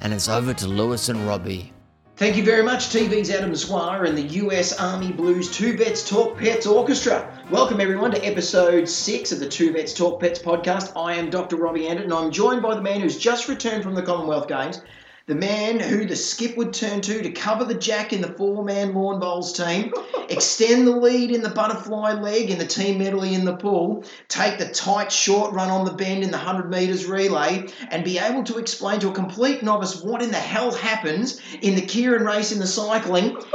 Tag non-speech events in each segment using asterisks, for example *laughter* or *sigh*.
and it's over to Lewis and Robbie. Thank you very much, TV's Adam Swire and the US Army Blues Two Vets Talk Pets Orchestra. Welcome everyone to episode six of the Two Vets Talk Pets podcast. I am Dr. Robbie Anderton. And I'm joined by the man who's just returned from the Commonwealth Games, the man who the skip would turn to to cover the jack in the four-man lawn bowls team, *laughs* extend the lead in the butterfly leg in the team medley in the pool, take the tight short run on the bend in the 100 metres relay, and be able to explain to a complete novice what in the hell happens in the Keirin race in the cycling. *laughs*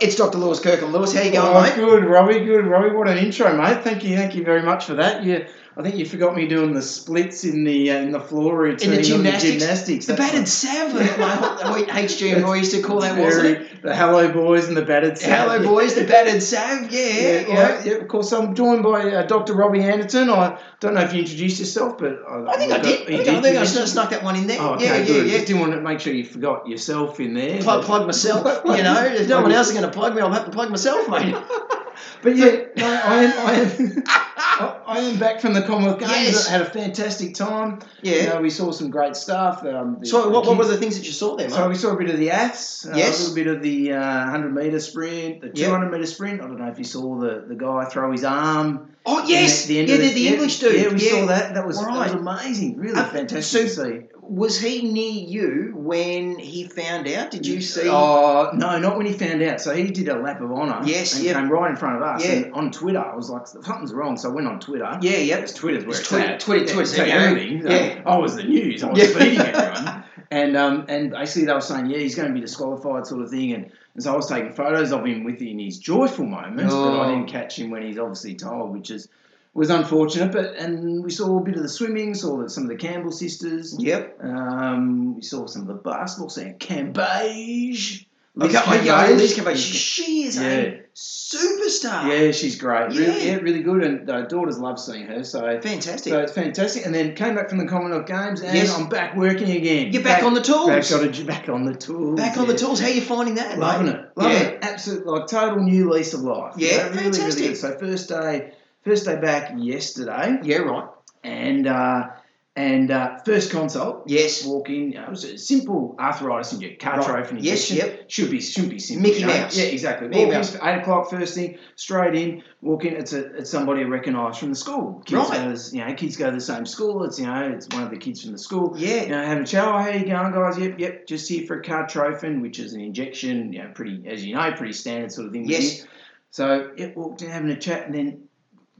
It's Dr. Lewis Kirkham. Lewis, how you going, oh, mate? good, Robbie. Good, Robbie. What an intro, mate. Thank you, thank you very much for that. You, I think you forgot me doing the splits in the uh, in the floor routine. In the gymnastics, gymnastics. the battered like- sav, that HG and Roy used to call that, Very- wasn't it? The hello boys and the battered. Hello, sav. boys, the battered sav, yeah, Yeah, yeah. yeah, yeah, of course. I'm joined by uh, Dr. Robbie Anderton. I don't know if you introduced yourself, but I, I think I did. I think, I, think I snuck, that one in there. Oh, okay, yeah, good. yeah, Just yeah. didn't want to make sure you forgot yourself in there. Plug, plug myself, *laughs* you know. If no one else is going to plug me, I'll have to plug myself, mate. *laughs* But yeah, *laughs* no, I am, I am, *laughs* I, am back from the Commonwealth Games. Yes. I had a fantastic time. Yeah. You know, we saw some great stuff. Um, the- So, the what, what were the things that you saw there, mate? So we saw a bit of the aths, uh, Yes. a little bit of the uh, 100 metre sprint, the Yep. 200 metre sprint. I don't know if you saw the, the guy throw his arm. oh, yes, the end yeah, the, the English dude. Yeah, we saw that. That was, that was amazing. Really Uh, fantastic so- to see. Was he near you when he found out? Did you see? Oh no, not when he found out. So he did a lap of honour. Yes, and yeah. came right in front of us. Yeah. And on Twitter, I was like, something's wrong. So I went on Twitter. yeah, yeah. Because Twitter's where It's it's, Twitter- at. Twitter- Yeah, Twitter's so at, yeah. everything. So Yeah. I was the news. I was Yeah. feeding everyone. *laughs* And um, and basically they were saying, yeah, he's going to be disqualified, sort of thing. And, and so I was taking photos of him with in his joyful moments, but Oh. I didn't catch him when he's obviously told, which is was unfortunate. But and we saw a bit of the swimming, saw that some of the Campbell sisters. Yep. Um, we saw some of the basketball, seeing Cambage. Okay, Liz oh, yeah, Cambage. Liz Cambage. She is a superstar. Yeah, she's great. Yeah. Really, yeah, really good. And uh, daughters love seeing her. So Fantastic. so it's fantastic. And then came back from the Commonwealth Games, and Yes. I'm back working again. You're back on the tools. Back on, the- back on the tools. Back on the tools. How you finding that? Loving mate? it. Loving yeah. it. Absolute, like total new lease of life. You Yeah, know, really, fantastic. really good. So first day, first day back yesterday, Yeah, right. and uh, and uh, first consult. Yes. Walk in. You know, it was a simple arthritis injection, Cartrophen Right. Yes, injection. yep. Should be should be simple. Mickey you know? Mouse. Yeah, exactly. Mickey walk Mouse. in eight o'clock first thing, straight in. Walk in. It's a it's somebody I recognise from the school. Kids Right. Go to, the- you know, kids go to the same school. It's you know, it's one of the kids from the school. Yeah. You know, having a chat. Oh, how you going, guys? Yep, yep. Just here for a Cartrophen, which is an injection. You know, pretty as you know, pretty standard sort of thing. Yes. So it walked in having a chat, and then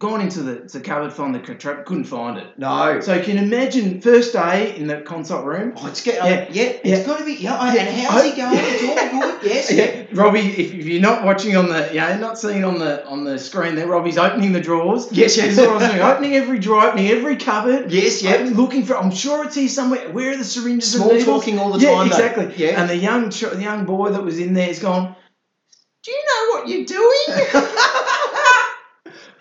gone into the, the cupboard, find the trap, couldn't find it. No. So you can imagine first day in the consult room. Oh, it's get, Yeah. yeah, it's got to be. Yeah, Yeah. and how's he going? It's all good. *laughs* Yes. Yeah, Robbie, if, if you're not watching on the, yeah, not seeing on the on the screen there, Robbie's opening the drawers. Yes, yes. This is what I was doing. Opening every drawer, opening every cupboard. Yes, yeah. looking for. I'm sure it's here somewhere. Where are the syringes? and Small needles? talking all the yeah, time. though. exactly. Yeah. And the young the young boy that was in there is gone. Do you know what you're doing? *laughs*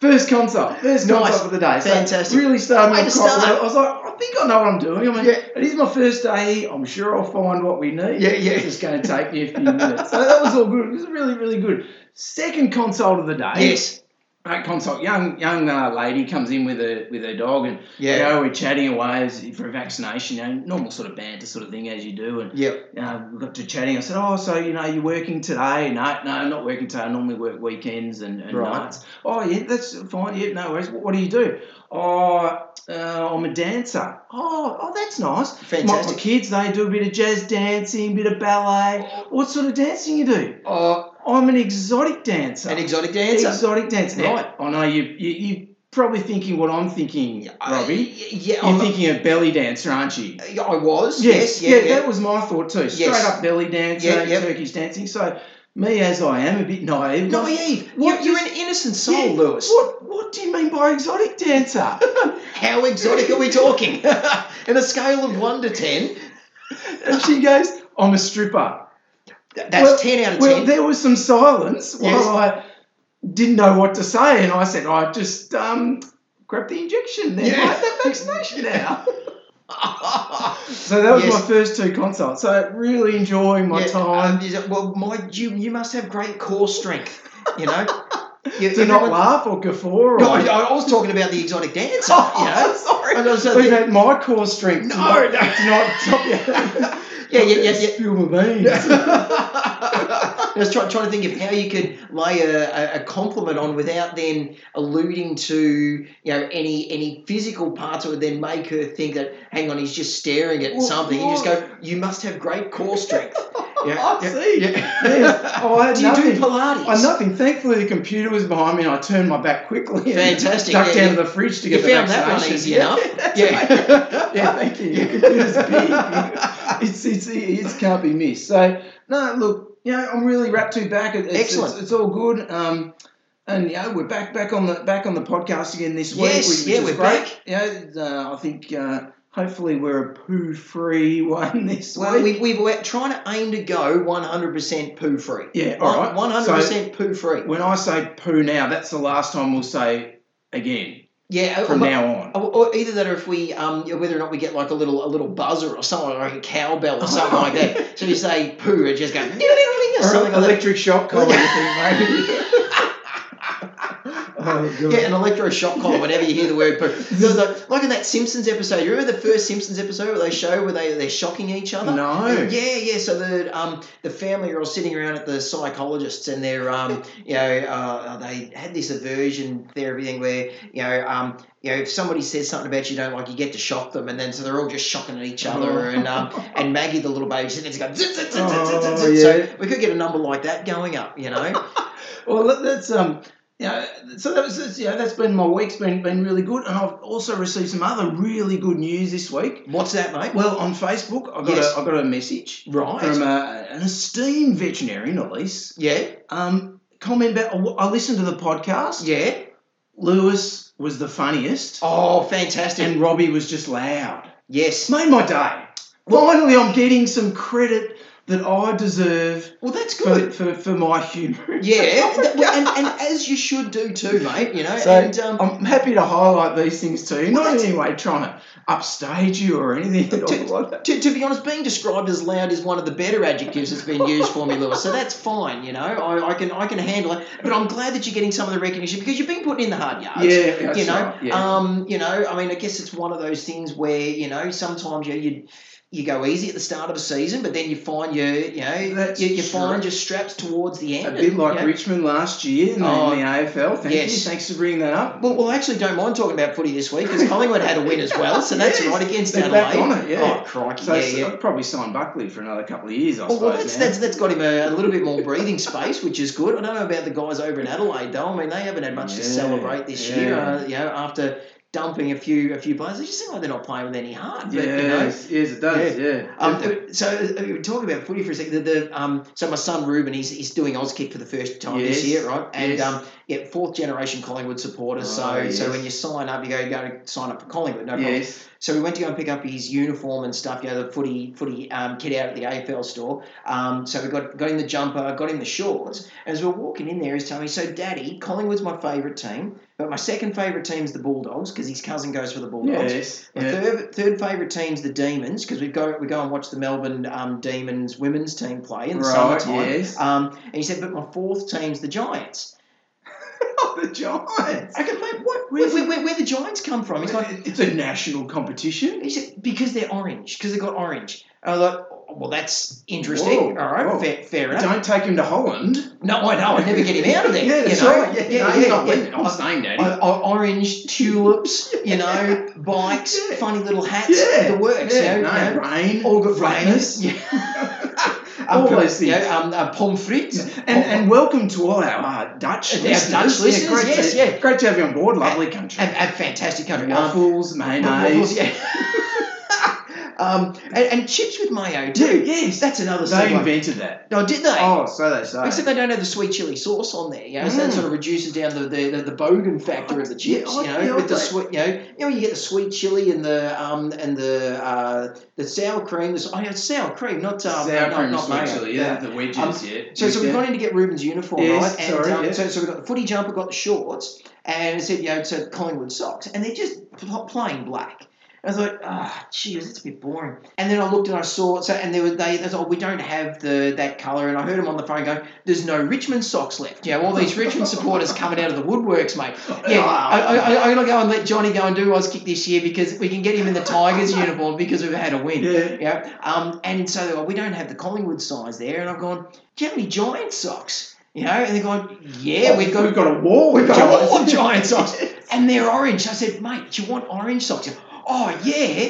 First consult, first Nice. consult of the day. So Fantastic. really started quite start. I was like, I think I know what I'm doing. I mean, Yeah. it is my first day. I'm sure I'll find what we need. Yeah, yeah. It's just going to take me a few minutes. So that was all good. It was really, really good. Second consult of the day. yes. Great consult. Young young uh, lady comes in with her with her dog, and Yeah. you know, we're chatting away as for a vaccination. You know, normal sort of banter sort of thing as you do, and Yep. uh, we got to chatting. I said, "Oh, so you know, you're working today?" No, no, I'm not working today. I normally work weekends and, and Right. nights. Oh, yeah, that's fine. Yeah, no worries. What, what do you do? Oh, uh, I'm a dancer. Oh, oh, that's nice. My, my Fantastic. kids, they do a bit of jazz dancing, a bit of ballet. What sort of dancing you do? Oh, I'm an exotic dancer. an exotic dancer. Exotic dancer. Now, Right. I know you, you, you probably thinking what I'm thinking, Robbie. Uh, yeah, You're I'm- thinking of belly dancer, aren't you? I was. Yes. Yeah. yeah. that was my thought too. Straight Yes. up belly dancer, Yeah, yep. Turkish dancing. So me as I am, a bit naive. Naive. What You're, you're an innocent soul, Yeah, Lewis. What what do you mean by exotic dancer? *laughs* How exotic are we talking? *laughs* In a scale of one to ten. and she goes, I'm a stripper. That's Well- 10 out of 10. Well, there was some silence Yes. while I didn't know what to say, and I said, I just um, grabbed the injection there, Yeah. mate, that vaccination *laughs* now. *laughs* So that was Yes. my first two consults. So really enjoying my Yeah, time. um, well, my, you, you must have great core strength, you know? *laughs* You, to not laugh or guffaw or No, I, I was talking about the exotic dancer, you know? sorry. Also But the- about my core strength. No, not, no. to not stop you. Yeah, yeah, yeah, yeah. Spill my beans. I was *laughs* trying, trying to think of how you could lay a, a, compliment on without then alluding to you know any any physical parts that would then make her think that hang on he's just staring at Well, something. You just go you must have great core strength. *laughs* Yeah, I yeah, see. yeah. Yes. *laughs* Oh, I had Do you do Pilates? I nothing. Thankfully, the computer was behind me, and I turned my back quickly. and Fantastic, Ducked yeah, down yeah. to the fridge to You get the found that one easy enough. Yeah. yeah, thank you. Your computer's big. It's it's it can't be missed. So no, look, you know, I'm really wrapped to back. It's, Excellent. It's, it's all good. Um, and yeah, we're back back on the back on the podcast again this week. Yes, which, yeah, we're great. back. Yeah, uh, I think uh, hopefully we're a poo free *laughs* one this Well, week. we, we we're trying to aim to go 100% poo free. yeah, all right. 100% poo free. When I say poo now, that's the last time we'll say again Yeah, from but- now on. Or- Or either that, or if we, um, whether or not we get like a little, a little buzzer or something, like a cowbell or something like that. So you say poo, it just goes or something an like that. electric shock collar, you think, maybe. *laughs* oh. *laughs* Yeah, an electroshock collar whenever you hear the word poo. *laughs* The- like in that Simpsons episode, you remember the first Simpsons episode where they show where they they're shocking each other? No. Yeah, yeah. So the um the family are all sitting around at the psychologists, and they're um *laughs* you know uh, they had this aversion therapy thing where you know um you know if somebody says something about you don't like, you get to shock them, and then so they're all just shocking at each other, Oh. and um and Maggie the little baby going zit, zit, zit, zit, zit, zit, Oh, yeah. So we could get a number like that going up, you know. Well, that's um, yeah. So that was that's, yeah. That's been my week's been been really good, and I've also received some other really good news this week. What's that, mate? Well, on Facebook, I got Yes. a I got a message right. from a, an esteemed veterinarian, Elise. yeah. Um, comment about I listened to the podcast. Yeah. Lewis was the funniest, Oh, fantastic. and Robbie was just loud. yes. Made my day. Finally, I'm getting some credit that I deserve Well, that's for, good. for, for my humour. Yeah, *laughs* and, and as you should do too, mate. You know, So and um, I'm happy to highlight these things to you. Well, Not in any way trying to upstage you or anything like *laughs* that. to, to be honest, being described as loud is one of the better adjectives that's been used for me, Lewis. So that's fine. You know, I, I can I can handle it. But I'm glad that you're getting some of the recognition because you've been putting in the hard yards. Yeah, that's you know, right, yeah. um, you know, I mean, I guess it's one of those things where you know sometimes you you you go easy at the start of a season, but then you find you you know That's you, you find your straps towards the end. A bit like you know, Richmond last year in the, Oh, in the AFL. Thank yes. you. Thanks for bringing that up. Well, well, I actually don't mind talking about footy this week because *laughs* Collingwood had a win as well, so that's Yes, right against they're Adelaide. back on it, yeah. Oh, crikey, So, yeah, yeah. I'd probably sign Buckley for another couple of years, I Well, suppose. well, that's, that's that's got him a, a little bit more breathing space, which is good. I don't know about the guys over in Adelaide though. I mean, they haven't had much to celebrate this yeah. year. Uh, you know, after dumping a few a few players, they just seem like they're not playing with any heart. But, you know, yes, yes, it does. Yeah. um, definitely. so uh, we talk about footy for a second. The, the um, so my son Ruben, he's, he's doing Auskick for the first time this year, right? And yes. um, yeah, fourth generation Collingwood supporter. so Oh, so yes. when you sign up, you go you go to sign up for Collingwood, no problem. yes. So we went to go and pick up his uniform and stuff, you know, the footy footy um, kit out at the AFL store. Um, so we got got him the jumper, got him the shorts. As we're walking in there, he's telling me, "So, Daddy, Collingwood's my favourite team, but my second favourite team's the Bulldogs because his cousin goes for the Bulldogs. Yes. My Yeah. third, third favourite team's the Demons because we go we go and watch the Melbourne um, Demons women's team play in the Right, summertime. yes. Um, and he said, but my fourth team's the Giants. The Giants. I mate, what? Where, where, where, where the Giants come from? It's like, It's a national competition. He said, because they're orange, because they've got orange. And I was like, well, that's interesting. Whoa, All right, whoa. fair, fair enough. Don't take him to Holland. No, I know. I'd never get him out of there. *laughs* Yeah, you know? right. Yeah, yeah, no, yeah, he's not yeah. I'm staying, Daddy. O- o- orange tulips, you know, bikes, *laughs* funny little hats, yeah, the works. Yeah, you no, you know. rain, all good flatness. *laughs* Yeah. All Um, those things. um, uh, pommes frites. And, and welcome to all our uh, Dutch Our listeners. Dutch listeners, great yes, to, yeah. Great to have you on board. Lovely country. a, a fantastic country. Um, Waffles, Waffles, mayonnaise. yeah. *laughs* Um, and, and chips with mayo too. yes. That's another They segue. invented that. Oh, did they? Oh, so they say. Except they don't have the sweet chili sauce on there, you know, so that Mm. sort of reduces down the, the, the, the bogan factor of the chips, I- you know, yeah, with the sweet, you know, you know, you get the sweet chili and the um and the uh the sour cream. The, oh, yeah, it's sour cream, not um, Sour not, cream not sweet mayo. chili, yeah, the wedges, Um, yeah. So, so we've gone in to get Ruben's uniform, Yes, right? And sorry, um, yeah. so, so we've got the footy jumper, got the shorts, and it said, you know, so Collingwood socks, and they're just plain black. And I thought, ah, geez, that's a bit boring. And then I looked and I saw, so and there were they, they thought, oh, we don't have the that colour. And I heard him on the phone going, "There's no Richmond socks left." You know, all these Richmond *laughs* supporters coming out of the woodworks, mate. *laughs* Yeah, I, I, I, I'm gonna go and let Johnny go and do Auskick this year because we can get him in the Tigers uniform because we've had a win. Yeah. Yeah. Um, and so they're like, we don't have the Collingwood size there. And I've gone, do you have any giant socks? You know, and they're going, yeah, we've got, we've got a wall. we've got a wall of giant socks. *laughs* And they're orange. I said, mate, do you want orange socks? Said, oh, yeah.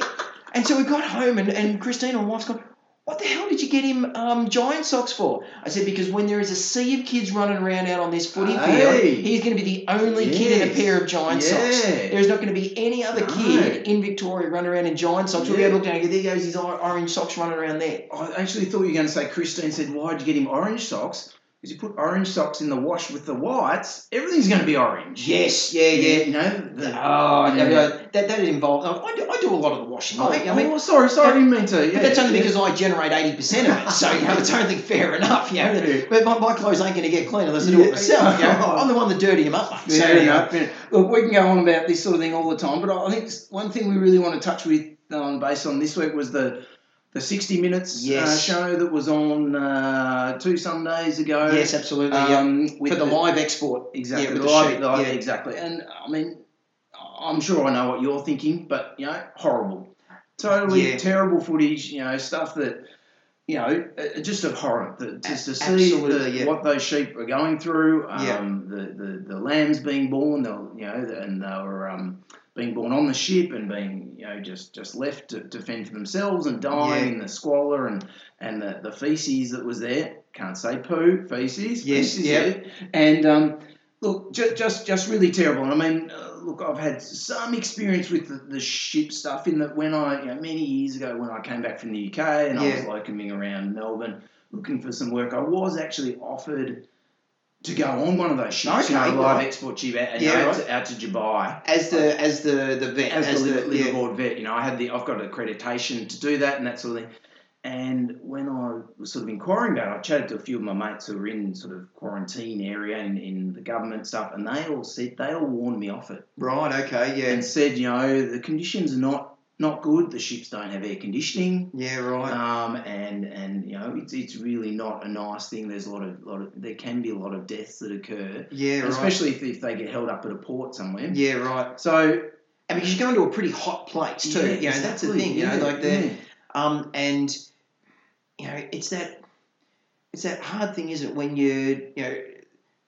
And so we got home and, and Christina, my wife's gone, what the hell did you get him um, giant socks for? I said, because when there is a sea of kids running around out on this footy field, he's going to be the only kid in a pair of giant socks. There's not going to be any other No. kid in Victoria running around in giant socks. We'll be Yeah. able to look down and go, there goes his orange socks running around there. I actually thought you were going to say Christine said, "Why'd you get him orange socks?" Because you put orange socks in the wash with the whites, everything's going to be orange. Yes, yeah, yeah. You know. The, Oh, yeah. that that involves. I do, I do a lot of the washing. Oh, mate. I mean, oh, sorry, sorry, I didn't mean to. Yeah, but that's only yeah. because I generate eighty percent of it. So you know, it's only fair enough. You know, Yeah. but my, my clothes ain't going to get clean unless I do it myself. You know? *laughs* I'm the one that dirty them up. Mate. So, you know, enough. Look, we can go on about this sort of thing all the time, but I think one thing we really want to touch with um, based on this week was the the 60 Minutes uh, show that was on uh, two Sundays ago. Yes, absolutely. yeah. Um, with For the live export. Exactly. Yeah, with the the live, the yeah. Exactly. And I mean, I'm sure I know what you're thinking, but you know, horrible, totally Yeah. terrible footage. You know, stuff that. You know, uh, just abhorrent. The, just to see the, yeah. what those sheep are going through. Yeah. Um, the, the the lambs being born, they'll you know, and they were um, being born on the ship and being you know just just left to, to fend for themselves and dying Yeah. in the squalor and and the, the feces that was there. Can't say poo, feces. Yes, feces, yeah. yeah. And um, look, just, just just really terrible. And I mean, uh, look, I've had some experience with the, the ship stuff in that when I, you know, many years ago when I came back from the UK and I was Yeah. locuming around Melbourne looking for some work, I was actually offered to go on one of those ships, you know, live right. export ship out, Yeah, out, right. to, out to Dubai. As the as the the vet As, as, the, the, liver, yeah. vet, you know, I had the I've got accreditation to do that and that sort of thing. And when I was sort of inquiring about it, I chatted to a few of my mates who were in sort of quarantine area in, in the government stuff, and they all said they all warned me off it Right. Okay. Yeah. and said, you know, the conditions are not not good. The ships don't have air conditioning, Yeah. Right. um, and and you know, it's, it's really not a nice thing. There's a lot of lot of there can be a lot of deaths that occur, yeah. Right. especially if, if they get held up at a port somewhere. Yeah. Right. So And because you're going to a pretty hot place too. yeah, you know, that's the thing. You yeah, know, like the yeah. Um, and you know, it's that it's that hard thing, isn't it? When you you know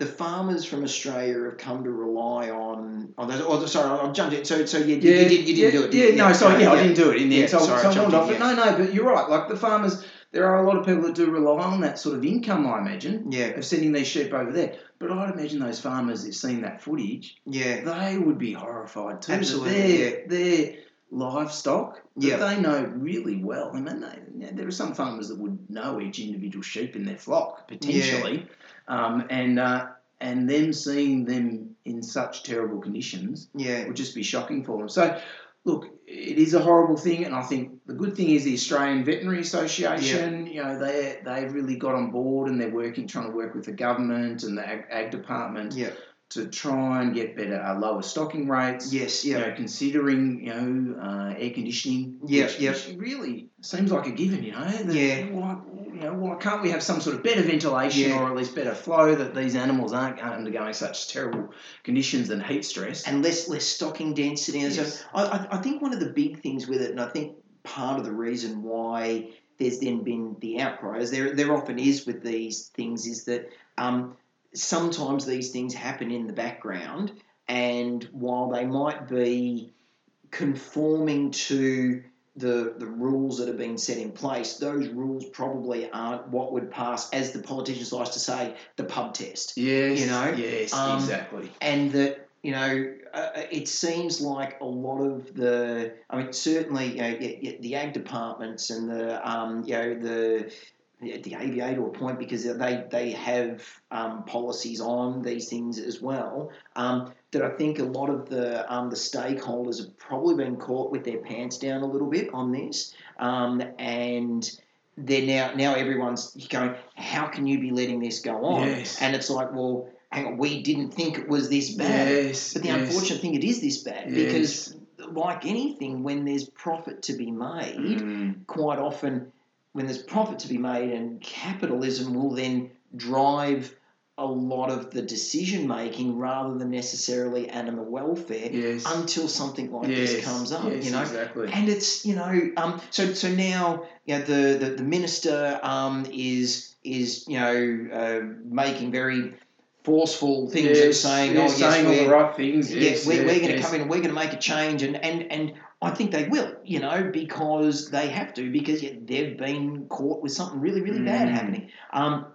the farmers from Australia have come to rely on on those. Oh, sorry, I've jumped in. So so you, you, you did you didn't do it. Yeah, did you? no, sorry, yeah, I didn't do it in the Yeah, end. So, sorry, so I jumped off it. No, no, but you're right. Like the farmers, there are a lot of people that do rely on that sort of income, I imagine, Yeah, of sending these sheep over there. But I'd imagine those farmers that seen that footage, yeah, they would be horrified too. Absolutely, Their, their livestock that Yeah. they know really well. I mean, they, there are some farmers that would know each individual sheep in their flock potentially, um, and uh, and them seeing them in such terrible conditions yeah, would just be shocking for them. So, look, it is a horrible thing, and I think the good thing is the Australian Veterinary Association. You know, they they've really got on board, and they're working, trying to work with the government and the ag, ag department yeah, to try and get better, uh, lower stocking rates. yes, You yeah, know, considering you know uh, air conditioning, Yeah, which, which really seems like a given. You know, that Yeah. Why, you know, why can't we have some sort of better ventilation Yeah. or at least better flow that these animals aren't undergoing such terrible conditions and heat stress? and less less stocking density and Yes. so. I, I I think one of the big things with it, and I think part of the reason why there's then been the outcry, as there there often is with these things, is that um, sometimes these things happen in the background, and while they might be conforming to the the rules that have been set in place, those rules probably aren't what would pass, as the politicians like to say, the pub test Yes, You know, yes, um, exactly. and that you know, uh, it seems like a lot of the, I mean, certainly, you know, the ag departments and the, um, you know, the, the AVA to a point because they they have um, policies on these things as well. Um, that I think a lot of the um, the stakeholders have probably been caught with their pants down a little bit on this, um, and they're now now everyone's going, how can you be letting this go on? Yes. And it's like, well, hang on, we didn't think it was this bad. Yes. But the yes. unfortunate thing, it is this bad because, like anything, when there's profit to be made, Mm. quite often, when there's profit to be made, and capitalism will then drive a lot of the decision making rather than necessarily animal welfare Yes. until something like yes. this comes up. Yes, you know, exactly. and it's you know um, so so now you know, the, the the minister um, is is you know uh, making very forceful things and Yes, saying yes, oh yes saying all the right things. yeah, Yes, we're, yes, we're going to yes. come in and we're going to make a change and and and I think they will you know because they have to because they've been caught with something really really bad Mm. happening. Um,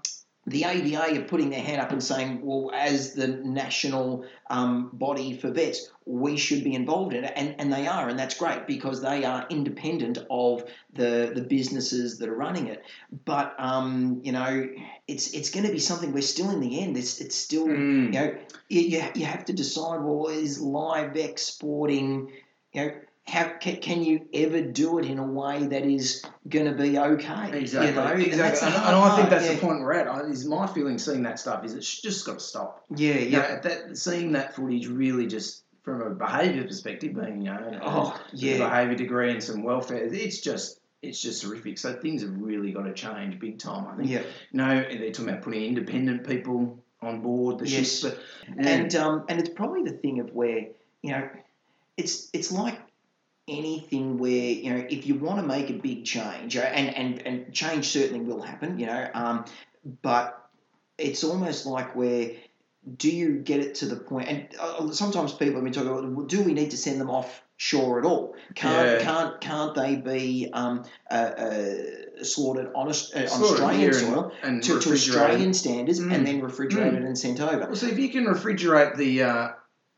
the AVA are putting their hand up and saying, well, as the national um, body for vets, we should be involved in it. And, and they are, and that's great because they are independent of the, the businesses that are running it. But, um, you know, it's it's going to be something we're still in the end, it's, it's still, Mm. you know, you, you, you have to decide, well, is live exporting, you know, how can, can you ever do it in a way that is going to be okay? Exactly. You know? And exactly. And, and I think that's yeah. the point we're at. I- Is my feeling seeing that stuff is it's just got to stop. Yeah, You yeah. know, that seeing that footage really just from a behaviour perspective, being you know, Oh, a yeah. behaviour degree and some welfare, it's just it's just horrific. So things have really got to change big time. I think. Yeah. You know, they're talking about putting independent people on board the Yes. ships, but And um, and it's probably the thing of where you know, it's it's like anything where you know if you want to make a big change, uh, and and and change certainly will happen, you know, um, but it's almost like where do you get it to the point? And uh, sometimes people have been talking about, well, do we need to send them offshore at all? Can't Yeah. can't can't they be um, uh, uh, slaughtered on, Aus- uh, on Australian soil and, and to, to. Australian standards Mm. and then refrigerated and sent over? Well, see, if you can refrigerate the uh,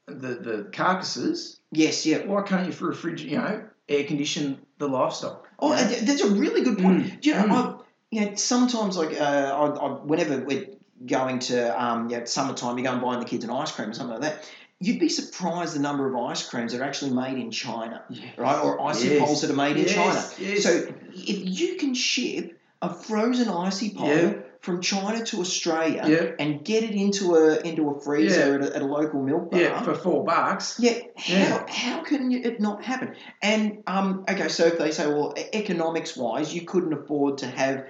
the the carcasses, Yes, yeah. why can't you refrigerate? You know, air condition the livestock? Oh, Yeah. that's a really good point. Mm, Do you know, mm. I, you know, sometimes like uh, I, I, whenever we're going to um, yeah, summertime, you go and buying the kids an ice cream or something like that. You'd be surprised the number of ice creams that are actually made in China, right? Or icy Yes. poles that are made in China. yes. So if you can ship a frozen icy pole Yeah. From China to Australia Yeah. and get it into a into a freezer at, a, at a local milk bar, Yeah, for four bucks. yeah, how, Yeah. how can it not happen? And um, okay, so if they say, well, economics wise, you couldn't afford to have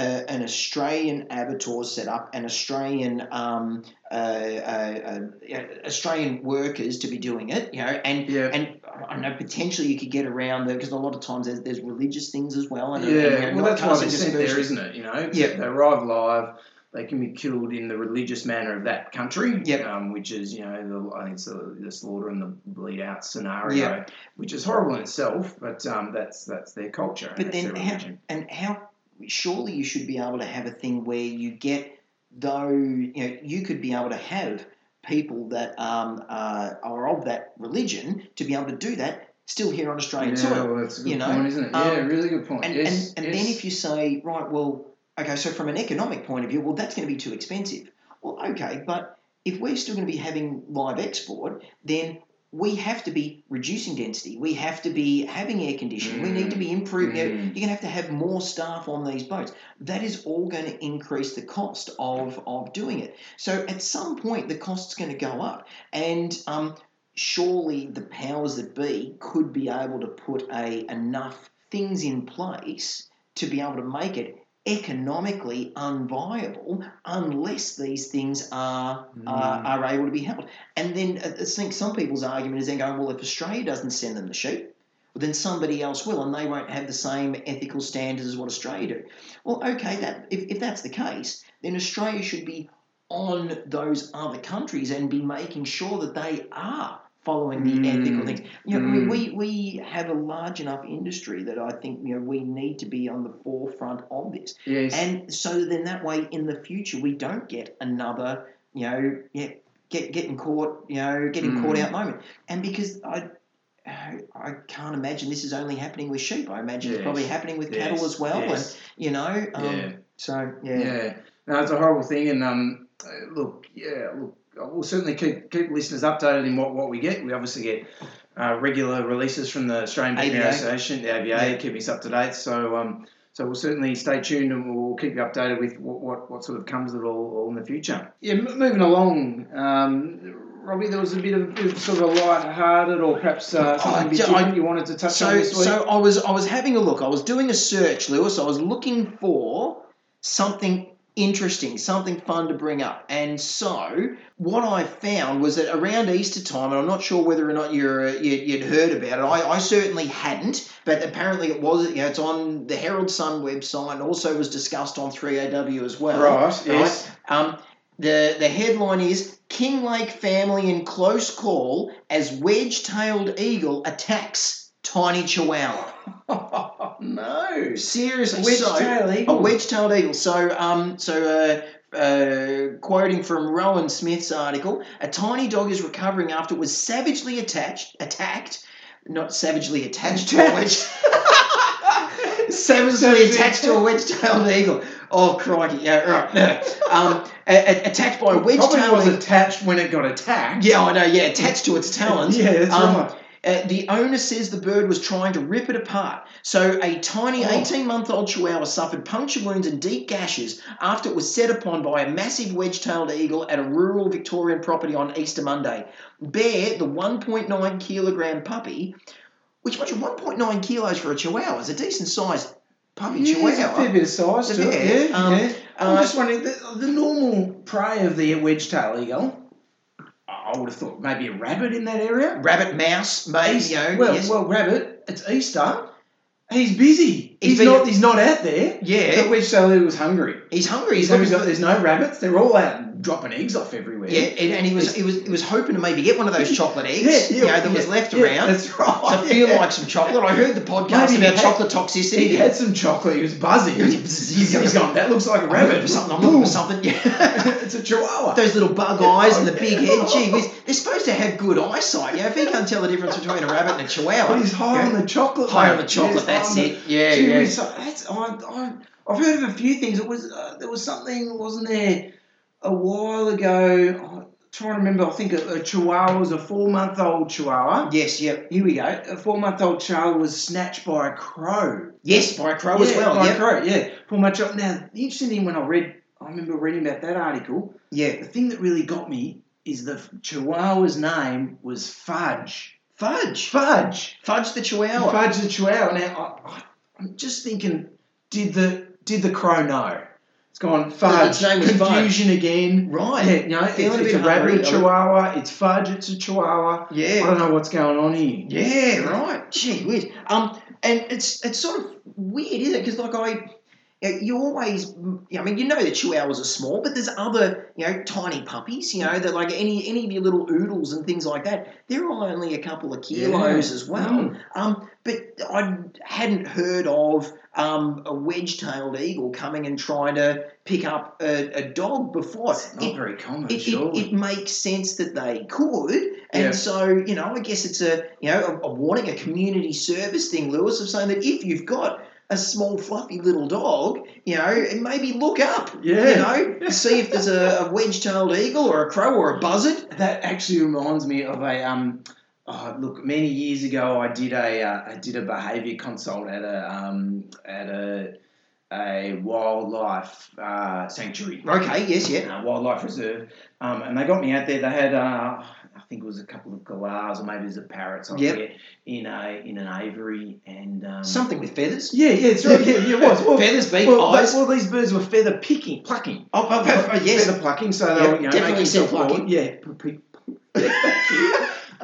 uh, an Australian abattoir set up, and Australian um, uh, uh, uh, Australian workers to be doing it, you know, and Yeah. and I know potentially you could get around there because a lot of times there's, there's religious things as well. And, Yeah, and, well, that's why they're sent there, isn't it? You know, Yeah. they arrive live. They can be killed in the religious manner of that country, Yep. um, which is, you know, the, I think it's the, the slaughter and the bleed out scenario, Yep. which is horrible in itself, but um, that's that's their culture. But and then their how, and how surely you should be able to have a thing where you get though you know you could be able to have people that um, uh, are of that religion to be able to do that still here on Australian yeah, soil. well, that's a good you know, point, isn't it? um, yeah, really good point. And, yes, and, and yes. then if you say, right, well, okay, so from an economic point of view, well, that's going to be too expensive. Well, okay, but if we're still going to be having live export, then we have to be reducing density. We have to be having air conditioning. We need to be improving. you know, Mm. You're going to have to have more staff on these boats. That is all going to increase the cost of, of doing it. So at some point, the cost's going to go up. And um, surely the powers that be could be able to put a enough things in place to be able to make it economically unviable unless these things are are, Mm. are able to be held. And then uh, I think some people's argument is then going, well, if Australia doesn't send them the sheep, well, then somebody else will, and they won't have the same ethical standards as what Australia do. Well, okay, that if, if that's the case, then Australia should be on those other countries and be making sure that they are following the Mm. ethical things. You know, Mm. we, we have a large enough industry that I think you know we need to be on the forefront of this, yes. and so then that way in the future we don't get another you know yeah get getting caught, you know, getting Mm. caught out moment, and because I. I can't imagine this is only happening with sheep. I imagine it's probably happening with cattle as well, yes. and you know, um, Yeah. so yeah, Yeah, no, it's a horrible thing, and um, uh, look, yeah, look, we'll certainly keep keep listeners updated in what, what we get. We obviously get uh, regular releases from the Australian Veterinary. Association, the AVA, Yeah. keep us up to date. So um, so we'll certainly stay tuned, and we'll keep you updated with what what, what sort of comes of it all, all in the future. Yeah, m- moving along. Um, Robbie, there was a bit of, sort of a light-hearted, or perhaps uh, something a bit I- you wanted to touch on So, this week. so I was I was having a look. I was doing a search, Lewis. I was looking for something interesting, something fun to bring up. And so what I found was that around Easter time, and I'm not sure whether or not you're uh, you, you'd heard about it. I, I certainly hadn't, but apparently it was. You know, it's on the Herald Sun website, and also was discussed on 3AW as well. right, yes. Um, the the headline is Kinglake family in close call as wedge-tailed eagle attacks tiny chihuahua. *laughs* no. Seriously, Wedge so, tail a wedge-tailed eagle. So, um, so uh, uh, quoting from Rowan Smith's article, a tiny dog is recovering after it was savagely attached, attacked, not savagely attached to a *laughs* wedge. *laughs* savagely attached to a wedge-tailed eagle. Oh crikey! Yeah, right. um, a- a- attacked by a wedge-tailed Probably was eagle. attached when it got attacked. Yeah, I know. Yeah, attached to its talons. *laughs* Yeah, that's Um, right. Uh, the owner says the bird was trying to rip it apart. So, a tiny Oh. 18 month old chihuahua suffered puncture wounds and deep gashes after it was set upon by a massive wedge tailed eagle at a rural Victorian property on Easter Monday. Bear, the 1.9 kilogram puppy, which much 1.9 kilos for a chihuahua is a decent sized puppy Yeah, there's a chihuahua. fair bit of size to it. Yeah, um, yeah. I'm uh, just wondering, the, the normal prey of the wedge-tail eagle, I would have thought maybe a rabbit in that area. Rabbit, mouse, maybe, you know. well, yes. well, rabbit. It's Easter. He's busy. He's He's, not. He's not out there. yeah, The wedge-tail eagle was hungry. he's hungry. He's So looking he's for got, there's no rabbits. They're all out dropping eggs off everywhere. Yeah, and, and he was he was he was hoping to maybe get one of those chocolate eggs, Yeah, you know, yeah, that was left yeah, around. That's right. I feel like some chocolate. I heard the podcast Maybe about had- chocolate toxicity. he had some chocolate. He was buzzing. *laughs* he's, he's gone. That looks like a rabbit. for something. I'm looking for something. *laughs* Yeah. it's a chihuahua. Those little bug eyes and the big head. Gee whiz, *laughs* they're supposed to have good eyesight. You know, if he can't tell the difference between a rabbit and a chihuahua. But he's high on the chocolate. High on the chocolate, that's high on the- it. Yeah, yeah. so that's, I, I, I've heard of a few things. It was uh, there was something, wasn't there, a while ago? I'm trying to remember. I think a, a Chihuahua was a four-month-old Chihuahua. Yes, yep. Here we go. A four-month-old Chihuahua was snatched by a crow. Yes, by a crow as Yeah, well. By Yep. a crow. Yeah, four-month-old. Now, the interesting thing when I read, I remember reading about that article. Yeah. The thing that really got me is the Chihuahua's name was Fudge. Fudge. Fudge. Fudge the chihuahua. Fudge the Chihuahua. Now, I, I, I'm just thinking, did the did the crow know? It's gone Fudge. name was Fudge. Confusion again. Right. Yeah, you know, it's, a it's a rabbit hungry. Chihuahua. It's Fudge. It's a Chihuahua. Yeah. I don't know what's going on here. Yeah, right. Gee whiz. Um, and it's it's sort of weird, isn't it? Because like I, you, always, I mean, you know that chihuahuas are small, but there's other, you know, tiny puppies. You know that like any any of your little oodles and things like that. They're all only a couple of kilos Yeah. as well. Mm. Um, but I hadn't heard of um, a wedge-tailed eagle coming and trying to pick up a, a dog before. It's not It- very common, it, it, it makes sense that they could, and Yeah. so you know, I guess it's a you know a, a warning, a community service thing, Lewis, of saying that if you've got a small fluffy little dog, you know, and maybe look up, Yeah. you know, see if there's a, a wedge-tailed eagle or a crow or a buzzard. That actually reminds me of a um. Oh, look, many years ago, I did a uh, I did a behaviour consult at a um, at a a wildlife uh, sanctuary. Okay, yes, yeah, uh, wildlife reserve, um, and they got me out there. They had, uh, think it was a couple of galahs or maybe it was a parrot I Yep. In a in an aviary and um, something with feathers. Yeah, yeah, it's right. Yeah, yeah, it was. *laughs* Well, feathers, beak, well, eyes. well, these birds were feather picking, plucking. Oh, oh, oh, yes, feather plucking. So they Yep, were you know, definitely making plucking. Yeah, p- p- *laughs* thank you.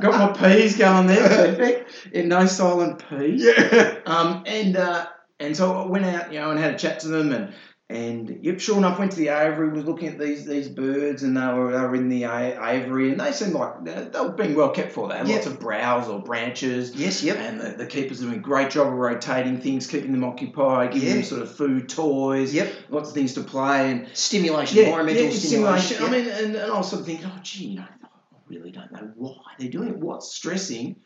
Got my peas going there. Perfect. *laughs* Yeah, no silent peas. yeah, Um, and uh, and so I went out, you know, and had a chat to them, and And yep, sure enough, went to the aviary, was looking at these these birds, and they were, they were in the aviary, and they seemed like they were being well kept for. They had Yeah. lots of browse or branches, Yes, yep. and the, the keepers are doing a great job of rotating things, keeping them occupied, giving Yeah. them sort of food, toys, Yep. lots of things to play, and Stimulation, environmental stimulation. I mean, and, and I was sort of thinking, oh, gee, you know, I really don't know why they're doing it. What's stressing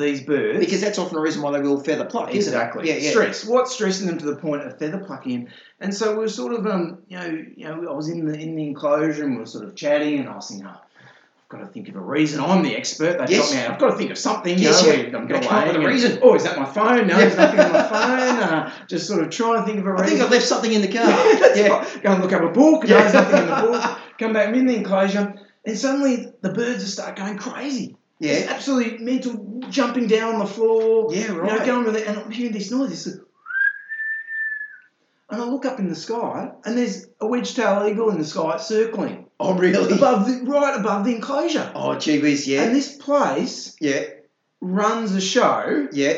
these birds? because that's often a reason why they will feather pluck, isn't Exactly. it? Yeah, yeah. Stress. What's stressing them to the point of feather plucking? And so we are sort of, um, you know, you know, I was in the in the enclosure and we were sort of chatting, and I was thinking, oh, I've got to think of a reason. I'm the expert. They Yes. got me out. I've got to think of something. You Yes, know, yeah. I'm Gotta going come up with a and- reason. Oh, is that my phone? No, there's nothing on my *laughs* phone. Uh, just sort of trying to think of a reason. I think I left something in the car. *laughs* That's yeah. right. Go and look up a book. Yeah. No, there's nothing in the book. *laughs* Come back. I'm in the enclosure, and suddenly the birds just start going crazy. It's Yeah. absolutely mental, jumping down on the floor. Yeah, right. You know, going with it, and I'm hearing this noise. This, and I look up in the sky, and there's a wedge-tailed eagle in the sky circling Oh, really? above, the, right above the enclosure. Oh, gee whiz, And this place Yeah, runs a show yeah.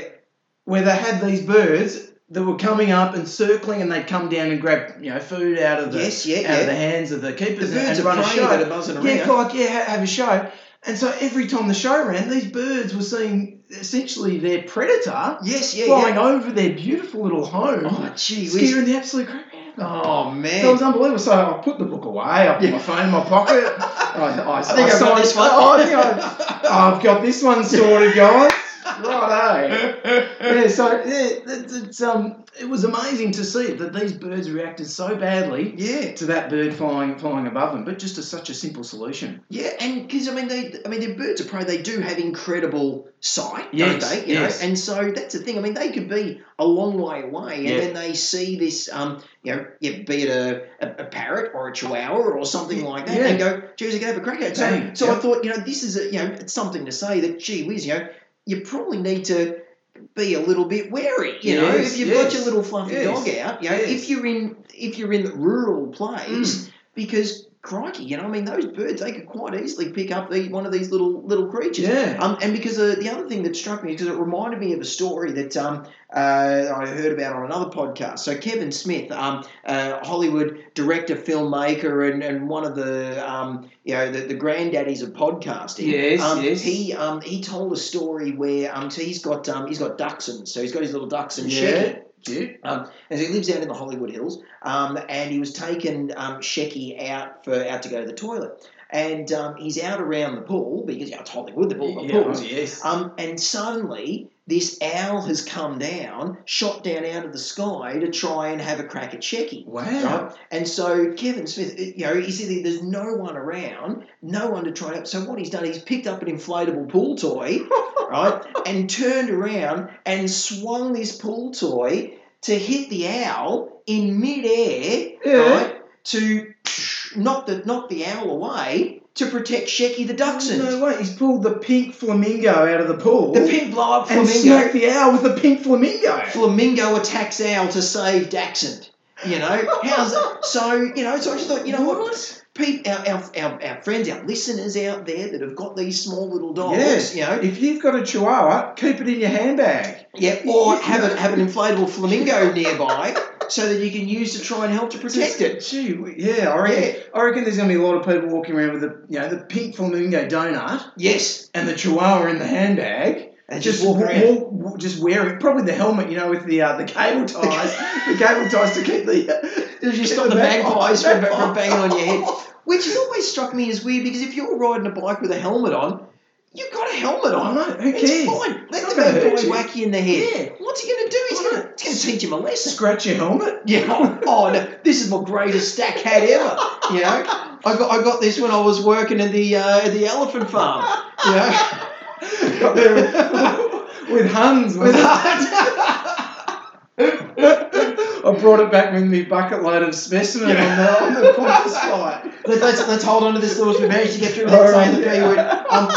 where they had these birds that were coming up and circling, and they'd come down and grab you know food out of the Yes, yeah, out of yeah. the hands of the The keepers birds and of run a show. that are buzzing around. Yeah, like yeah, have a show. And so every time the show ran, these birds were seeing essentially their predator Yes, yeah, flying yeah. over their beautiful little home, Oh, gee scaring the absolute crap out of them. Oh, man. So it was unbelievable. So I put the book away. I put Yeah. my phone in my pocket. *laughs* I, I, I think I've got this one. I think I, I've got *laughs* oh, this one sorted, guys. Right, eh? *laughs* yeah. So yeah, it's, it's um, it was amazing to see that these birds reacted so badly Yeah, to that bird flying flying above them, but just as such a simple solution. yeah, and because I mean, they, I mean, they're birds of prey. They do have incredible sight, Yes, don't they? You yes. know, and so that's the thing. I mean, they could be a long way away, and Yeah. then they see this, um, you know, yeah, be it a, a, a parrot or a chihuahua or something like that, Yeah. and go, geez, I can have a crack at it. So, so I thought, you know, this is a, you know, it's something to say that, gee whiz, you know, you probably need to be a little bit wary, you know, if you've got your little fluffy yes, dog out, you know, yes. if you're in if you're in rural place, Mm. because crikey, you know, I mean, those birds they could quite easily pick up the, one of these little little creatures. Yeah. Um, and because uh, the other thing that struck me is because it reminded me of a story that um, uh, I heard about on another podcast. So Kevin Smith, um, uh, Hollywood director, filmmaker, and, and one of the um, you know the, the granddaddies of podcasting. Yes, um, yes. He um, he told a story where um, so he's got um, he's got dachshunds. So he's got his little dachshund Yeah. Shecky. Yeah. Um, and so he lives out in the Hollywood Hills, um, and he was taking um, Shecky out for out to go to the toilet, and um, he's out around the pool because you know, it's Hollywood, the pool, the Yeah, pools. yes. Um, and suddenly this owl has come down, shot down out of the sky to try and have a crack at Shecky. Wow. Right? And so Kevin Smith, uh, you know, he said there's no one around, no one to try help. So what he's done, he's picked up an inflatable pool toy, *laughs* right, and turned around and swung this pool toy to hit the owl in midair, Yeah. right, to knock the knock the owl away to protect Shecky the dachshund. Oh, no way. He's pulled the pink flamingo out of the pool The pink blow up uh, and flamingo. smacked the owl with the pink flamingo. Flamingo attacks owl to save Dachshund. You know, how's that? So, you know, so I just thought, you know what? Pete, our, our, our, our friends, our listeners out there that have got these small little dogs, Yes. you know, If you've got a chihuahua, keep it in your handbag. yeah, or have a, have an inflatable flamingo nearby so that you can use to try and help to protect it. Gee, yeah, I reckon, I reckon there's going to be a lot of people walking around with the, you know, the pink flamingo donut Yes, and the chihuahua in the handbag. And Just just walk walk- wa- just wearing probably the helmet, you know, with the uh, the cable ties, the cable ties to keep the. *laughs* Did you stop the magpies from, from banging on your head? *laughs* Which has always struck me as weird because if you're riding a bike with a helmet on, you've got a helmet I on. know. Who It's cares? fine. Let It's the not gonna hurt magpie you. whack you in the head. Yeah. What's he going to do? He's going to it's teach him a lesson. Scratch your helmet. *laughs* Yeah. Oh, oh, no, this is my greatest stack hat ever. You know, I got I got this when I was working at the uh, the elephant farm. You know, with, with Huns. with? I brought it back with me bucket load of specimen on the on the Qantas flight. Let, let's let's hold on to this thought. We managed to get through without right, p yeah. word. Um,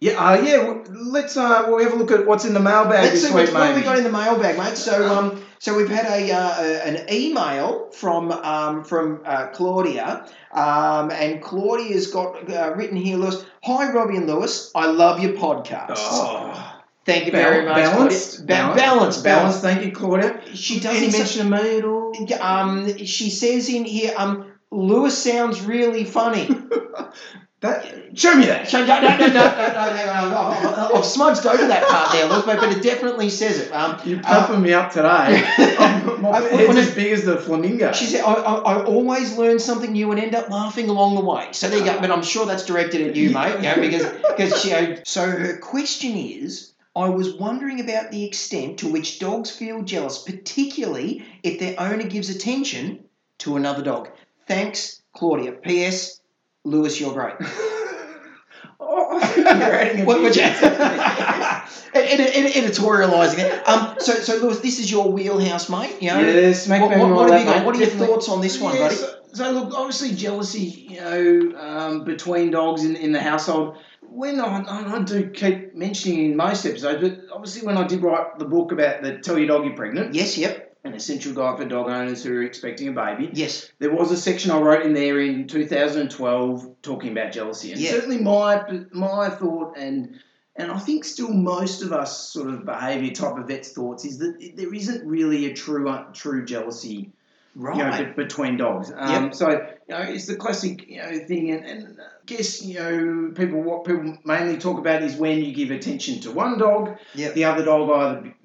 Yeah, uh, yeah. Let's uh, we'll have a look at what's in the mailbag Let's this see week, what, what have we got in the mailbag, mate. So, um, so we've had a, uh, a an email from um, from uh, Claudia, um, and Claudia's got uh, written here, Lewis. Hi, Robbie and Lewis. I love your podcast. Oh, Thank you Bal- very much, balanced, Claudia. Ba- balance, balance. Thank you, Claudia. She doesn't mention. mention of me at all? Um, she says in here, um, Lewis sounds really funny. *laughs* That, show me that. So, no, no, no, no, no, no, no, I've smudged over that part there, Lewis, but it definitely says it. Um, You're pumping me up today. My I- head's as big as the flamingo. She said, I, I, I always learn something new and end up laughing along the way. So there you go. But I'm sure that's directed at you, mate. You know, because because she. uh, So her question is, I was wondering about the extent to which dogs feel jealous, particularly if their owner gives attention to another dog. Thanks, Claudia. P.S. Lewis, you're great. *laughs* Oh, I think you're adding a What, bit. you, *laughs* ed- ed- ed- editorialising it. Um, so, so Lewis, this is your wheelhouse, mate. You know, Yeah, smack what, what, what have you got? mate. What are your thoughts on this one, Yeah, buddy? So, so look, obviously jealousy, you know, um, between dogs in, in the household. When I, I I do keep mentioning in most episodes, but obviously when I did write the book about the Tell Your Dog You're Pregnant, Yes, yep, an essential guide for dog owners who are expecting a baby, yes, there was a section I wrote in there in 2012 talking about jealousy, and Yeah. certainly my my thought and and I think still most of us sort of behaviour type of vets thoughts is that there isn't really a true true jealousy right. you know, be- between dogs. Um, So you know, it's the classic you know thing, and, and I guess you know people what people mainly talk about is when you give attention to one dog, Yep. the other dog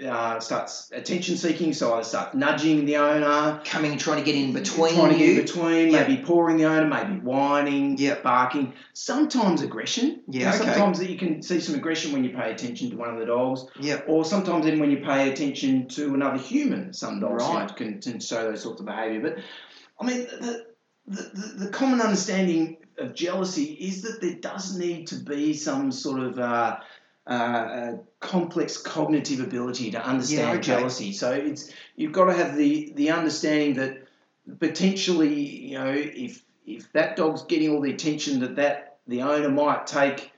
either uh, starts attention seeking, so either starts nudging the owner, Coming and trying to get in between trying to get you. in between, Yep. maybe pawing the owner, maybe whining, Yep. barking, sometimes aggression. Yeah, You know, okay. Sometimes that you can see some aggression when you pay attention to one of the dogs, Yep. or sometimes even when you pay attention to another human. Some dogs Right. can, can show those sorts of behaviour. But I mean, the, the, the, the common understanding of jealousy is that there does need to be some sort of uh, uh, uh, complex cognitive ability to understand Yeah, okay. jealousy. So it's you've got to have the the understanding that potentially, you know, if if that dog's getting all the attention that that the owner might take,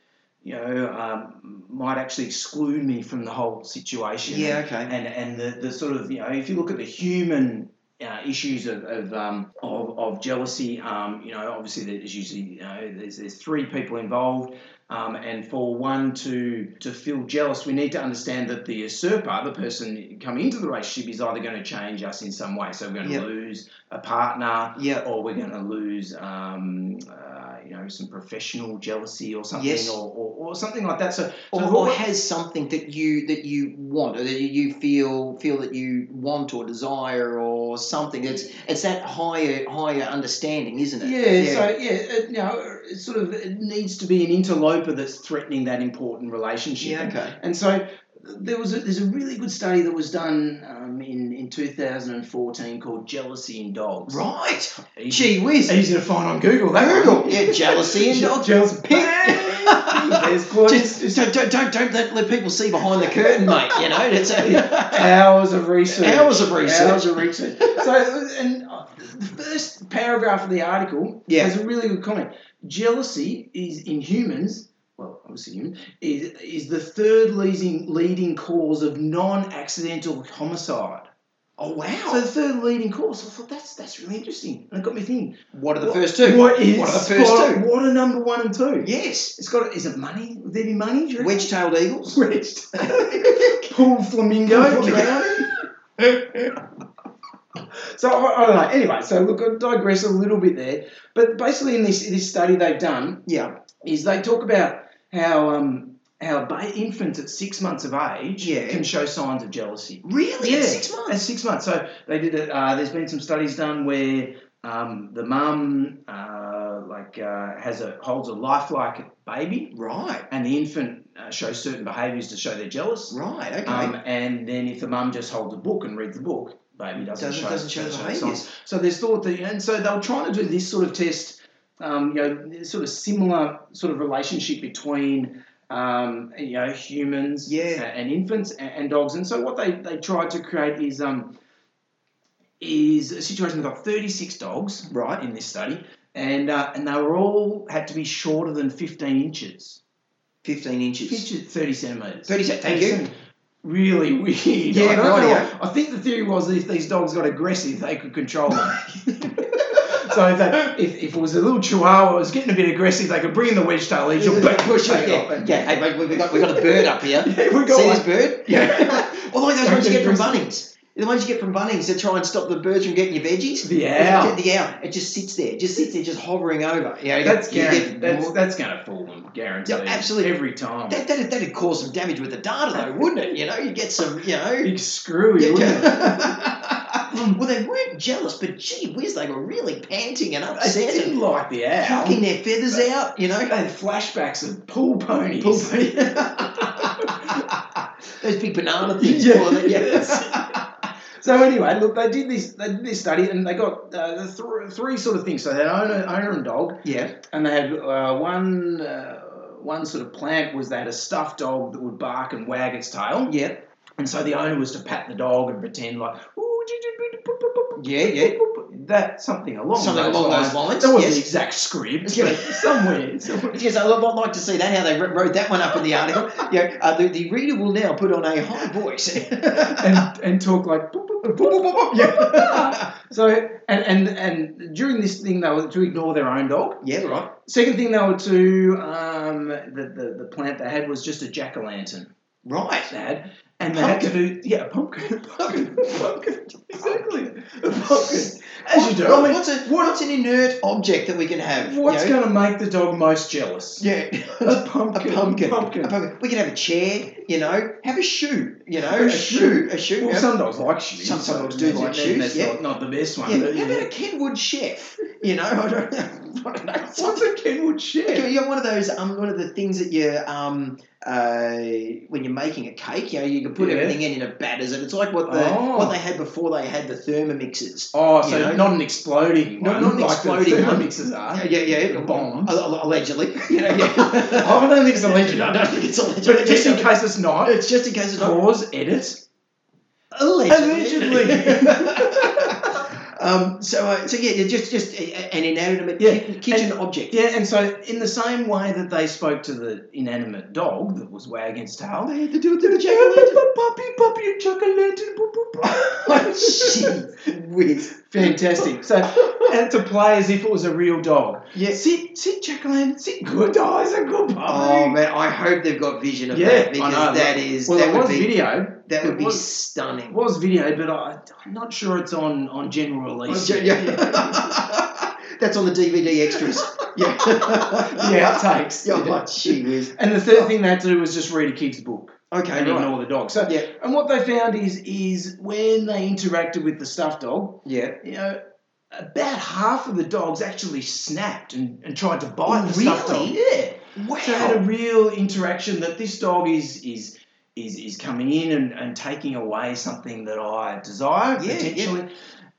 you know, um, might actually exclude me from the whole situation. Yeah, okay. And and the, the sort of you know, if you look at the human uh, issues of of, um, of of jealousy, um, you know, obviously there's usually you know there's there's three people involved. Um, and for one to to feel jealous, we need to understand that the usurper, the person coming into the relationship, is either going to change us in some way. So we're going to Yep. lose a partner, Yep. or we're going to lose, um, uh, you know, some professional jealousy or something, Yes. or, or, or something like that. So, so Or, or has something that you that you want, or that you feel feel that you want or desire, or something. It's it's that higher higher understanding, isn't it? Yeah, so yeah, it, you know, it sort of it needs to be an interloper that's threatening that important relationship. yeah, okay. And so there was a, there's a really good study that was done um, in in 2014 called Jealousy in Dogs. Right. Easy, Gee whiz. easy to find on Google. That Google. *laughs* Yeah, jealousy in *laughs* dogs. Jealousy. *laughs* There's Claudia. Just, don't, don't, don't, don't let, let people see behind the curtain, mate. You know, it's a, hours of research. Hours of research. Hours of research. So, and uh, the first paragraph of the article Yeah. has a really good comment. Jealousy is in humans. Is, is the third leading leading cause of non-accidental homicide. oh wow. So the third leading cause. I thought that's that's really interesting, and it got me thinking. what are the what- first two? What is What are the first what, two? What are number one and two? Yes. It's got. Is it money? Would there be money? Wedge-tailed eagles. *laughs* Wedged. *laughs* Pool flamingo. Pool flamingo. *laughs* so I, I don't know. Anyway, so look, I digress a little bit there. But basically, in this this study they've done Yeah. is they talk about how um, how ba- infants at six months of age Yeah. can show signs of jealousy. Really? Yeah, At six months? At six months. So they did it. Uh, there's been some studies done where um, the mum uh, like uh, has a holds a lifelike baby, Right. and the infant uh, shows certain behaviours to show they're jealous. Right. Okay. Um, and then if the mum just holds a book and reads the book, baby doesn't, Doesn't- show, doesn't show the signs. behaviours. So there's thought that, and so they were trying to do this sort of test, um, you know, sort of similar sort of relationship between. Um, you know, humans Yeah. and infants and, and dogs, and so what they, they tried to create is um, is a situation. They've got 36 dogs right. in this study, and uh, and they were all had to be shorter than 15 inches. 15 inches. 50, 30 centimetres. 30 cent- thank you. Really weird. Yeah, I don't know. I think the theory was that if these dogs got aggressive, they could control them. *laughs* so that if, if it was a little chihuahua, it was getting a bit aggressive, they could bring in the wedge tail leash, bang, Push it, it off yeah. and- yeah. Hey, mate, we got we got a bird up here. *laughs* Yeah, we got See one. this bird? Yeah. *laughs* Or like those ones you get from *laughs* Bunnings. The ones you get from Bunnings to try and stop the birds from getting your veggies. The owl. The owl. It just sits there. Just sits there, just hovering over. Yeah, you That's, get- you get that's, more- that's going to fool them, guaranteed. Yeah, absolutely. Every time. That, that'd, that'd cause some damage with the data, though, wouldn't it? You know, you get some, you know. Big screw, Yeah, you wouldn't it? Yeah. well, they weren't jealous, but gee whiz, they were really panting and They upset didn't and like the owl. cocking their feathers out, you know. They had flashbacks of pool ponies. Pool pony. *laughs* Those big banana things. Yeah. Yes. *laughs* so anyway, look, they did this. They did this study, and they got uh, the th- three sort of things. So they had owner, owner and dog, yeah. and they had uh, one. Uh, one sort of plant was they had a stuffed dog that would bark and wag its tail, Yeah. and so the owner was to pat the dog and pretend like, "Ooh, Yeah, yeah. boop, boop, boop." that something along Something those along lines. those lines, That wasn't yes. the exact script, Yeah. but somewhere. somewhere. Yes, I'd like to see that, how they wrote that one up in the article. *laughs* Yeah, uh, the, the reader will now put on a high voice. *laughs* and and talk like yeah. *laughs* so and, and and during this thing they were to ignore their own dog. yeah, right. Second thing they were to um, the, the the plant they had was just a jack o' lantern. Right. They had and they had to do yeah a pumpkin *laughs* pumpkin pumpkin exactly a *laughs* pumpkin as you do. I mean, what's, a, what's an inert object that we can have? you what's know? going to make the dog most jealous? Yeah. A *laughs* pumpkin. A pumpkin. Pumpkin. A pumpkin. We can have a chair, you know, have a shoe, you know, A a, shoe. shoe, a shoe. Well, yeah. some dogs like shoes. Some- some dogs do like shoes, That's yeah. not, not the best one. Yeah, but, how about a Kenwood chef? You know, I don't, I don't know. What's a Kenwood chef? You got one of those, um, one of the things that you, um, uh, when you're making a cake, you know, you can put Yeah. everything in in a batters, and it's like what the Oh. what they had before they had the thermomixes. Oh, so You know? not an exploding Not- not an like exploding the are. Yeah, yeah, yeah. Al- al- Allegedly, you *laughs* know, yeah. *laughs* Oh, I don't think it's a legend. I don't think it's a legend. But just in case it's not, It's just in case it's not pause, edit. allegedly. Allegedly. *laughs* um, so, uh, so yeah, just just an inanimate Yeah, ki- kitchen object. Yeah, and so in the same way that they spoke to the inanimate dog that was wagging its tail, They had to do it to the jack o' lantern. puppy, puppy, and jack o' lantern, boop, boop, boop. Jeez whiz. Fantastic. So, and to play as if it was a real dog. Yeah. Sit, sit, o' sit. Good, oh, he's a good puppy. Oh man, I hope they've got vision of Yeah, that I because know. that is well, that would was be video. that would it be was- stunning. It was video, but I, I'm not sure it's on, on general release. Yeah, yeah. *laughs* That's on the DVD extras. *laughs* Yeah. *laughs* the outtakes. Yeah, oh, gee whiz. And the third oh. thing they had to do was just read a kid's book Okay, and right. ignore the dog. So, Yeah. and what they found is is when they interacted with the stuffed dog, Yeah. you know, about half of the dogs actually snapped and, and tried to bite Oh, the stuffed dog. really? Yeah. Wow. So they had a real interaction that this dog is is is, is coming in and, and taking away something that I desire Yeah, potentially.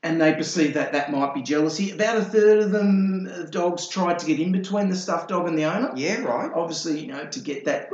And they perceive that that might be jealousy. About a third of them of dogs tried to get in between the stuffed dog and the owner. yeah, right. Obviously, you know, to get that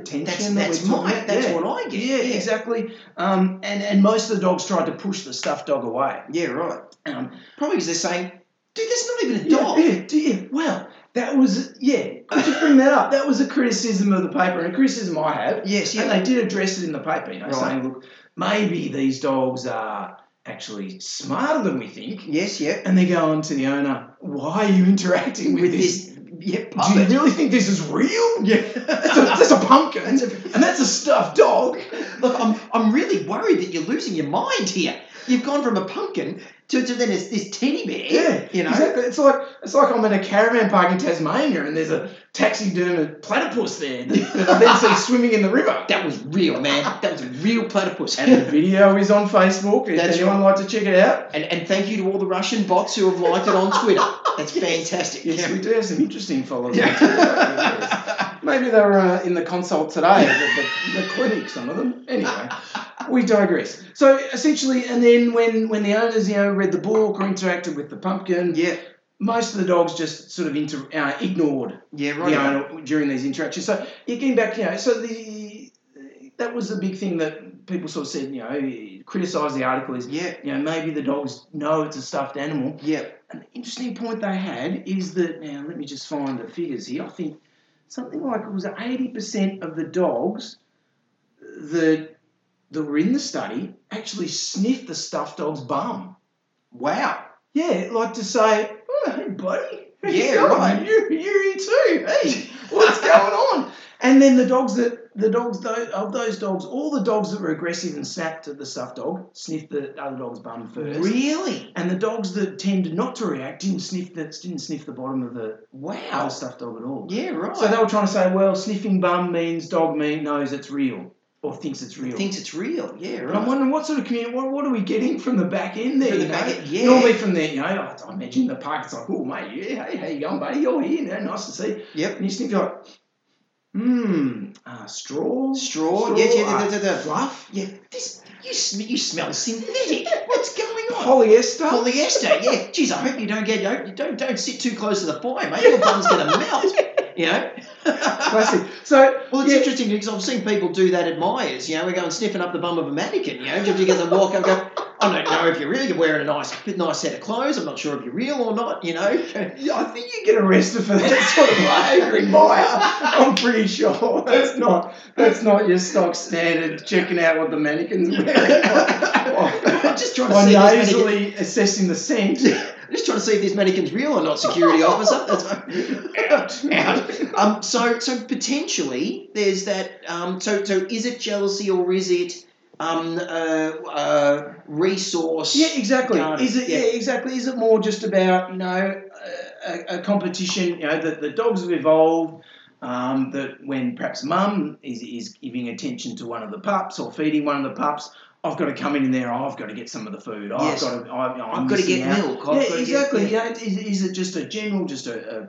attention. That's that that's we're talking my about. that's yeah. what I get. Yeah, exactly. Um, and and most of the dogs tried to push the stuffed dog away. Yeah, right. Um, Probably because they're saying, dude, that's not even a dog. Yeah, do you- well, that was yeah. Could you bring that up? That was a criticism of the paper and a criticism I have. Yes, yeah. And they did address it in the paper, you know, Right. saying, look, maybe these dogs are actually smarter than we think. yes, yeah. And they go on to the owner, why are you interacting with, With this? Yeah, Do you really think this is real? *laughs* Yeah. That's a, that's a pumpkin. That's *laughs* a- and that's a stuffed dog. Look, I'm, I'm really worried that you're losing your mind here. You've gone from a pumpkin to, to then this, this teddy bear. Yeah, you know. exactly. It's like it's like I'm in a caravan park in Tasmania and there's a taxidermed platypus there that, I then see swimming in the river. That was real, man. That was a real platypus. And the video is on Facebook. If That's anyone like to check it out, And, and thank you to all the Russian bots who have liked it on Twitter. That's *laughs* fantastic. yes, we do have some interesting followers. Yeah. on *laughs* Twitter. Maybe they were uh, in the consult today, the, the, the clinic, some of them. Anyway, *laughs* we digress. So essentially, and then when when the owners, you know, read the book or interacted with the pumpkin, Yeah. most of the dogs just sort of inter- uh, ignored Yeah, the right. owner during these interactions. So yeah, getting back, you know, so the that was the big thing that people sort of said, you know, criticised the article is, Yeah. you know, maybe the dogs know it's a stuffed animal. Yeah. An interesting point they had is that now let me just find the figures here. I think something like it was eighty percent of the dogs that that were in the study actually sniffed the stuffed dog's bum. Wow. Yeah, like to say, oh, hey, buddy. you Yeah, going? right. You, you're here too. Hey, what's *laughs* going on? And then the dogs that the dogs of those dogs, all the dogs that were aggressive and snapped at the stuffed dog sniffed the other dog's bum first. Really? And the dogs that tended not to react didn't sniff the, didn't sniff the bottom of the Wow. other stuffed dog at all. Yeah, right. So they were trying to say, well, sniffing bum means dog mean knows it's real or thinks it's real. thinks it's real. Yeah, And. I'm wondering what sort of community, what, what are we getting from the back end there? From the back end, yeah. Normally from there, you know, I, I imagine the park, it's like, oh, mate, yeah, hey, how you going, buddy? You're here now, nice to see. Yep. And you sniff, you're like, hmm, uh, straw? Straw. Yeah, uh, the, the, the, fluff? yeah. This you sm- you smell synthetic. *laughs* What's going on? Polyester? Polyester. Yeah. Geez, I hope you don't get you don't don't, sit too close to the fire, mate. Your bum's gonna melt. *laughs* You know. *laughs* Classic. So, Well, it's yeah, interesting because I've seen people do that at Myers. You know, we go and sniffing up the bum of a mannequin. You know, just because they walk up go, I don't know if you're really You're wearing a nice, nice set of clothes. I'm not sure if you're real or not. You know. Yeah, I think you get arrested for that sort of behaviour in Myer. I'm pretty sure that's not that's not your stock standard checking out what the mannequin's wearing. *laughs* just trying to Or see nasally assessing the scent. *laughs* just trying to see if this mannequin's real or not. Security officer. *laughs* That's out. Out. Um. So so potentially there's that. Um. So so is it jealousy or is it um uh, uh resource? Yeah, exactly. Guarded, Is it? yeah. Yeah. exactly. Is it more just about you know a, a competition? You know that the dogs have evolved. Um, that when perhaps mum is, is giving attention to one of the pups or feeding one of the pups, I've got to come in there. I've got to get some of the food. I've got to. I, I'm I've got to get out. milk. I've yeah, exactly. Get, yeah. Yeah, is, is it just a general, just a, a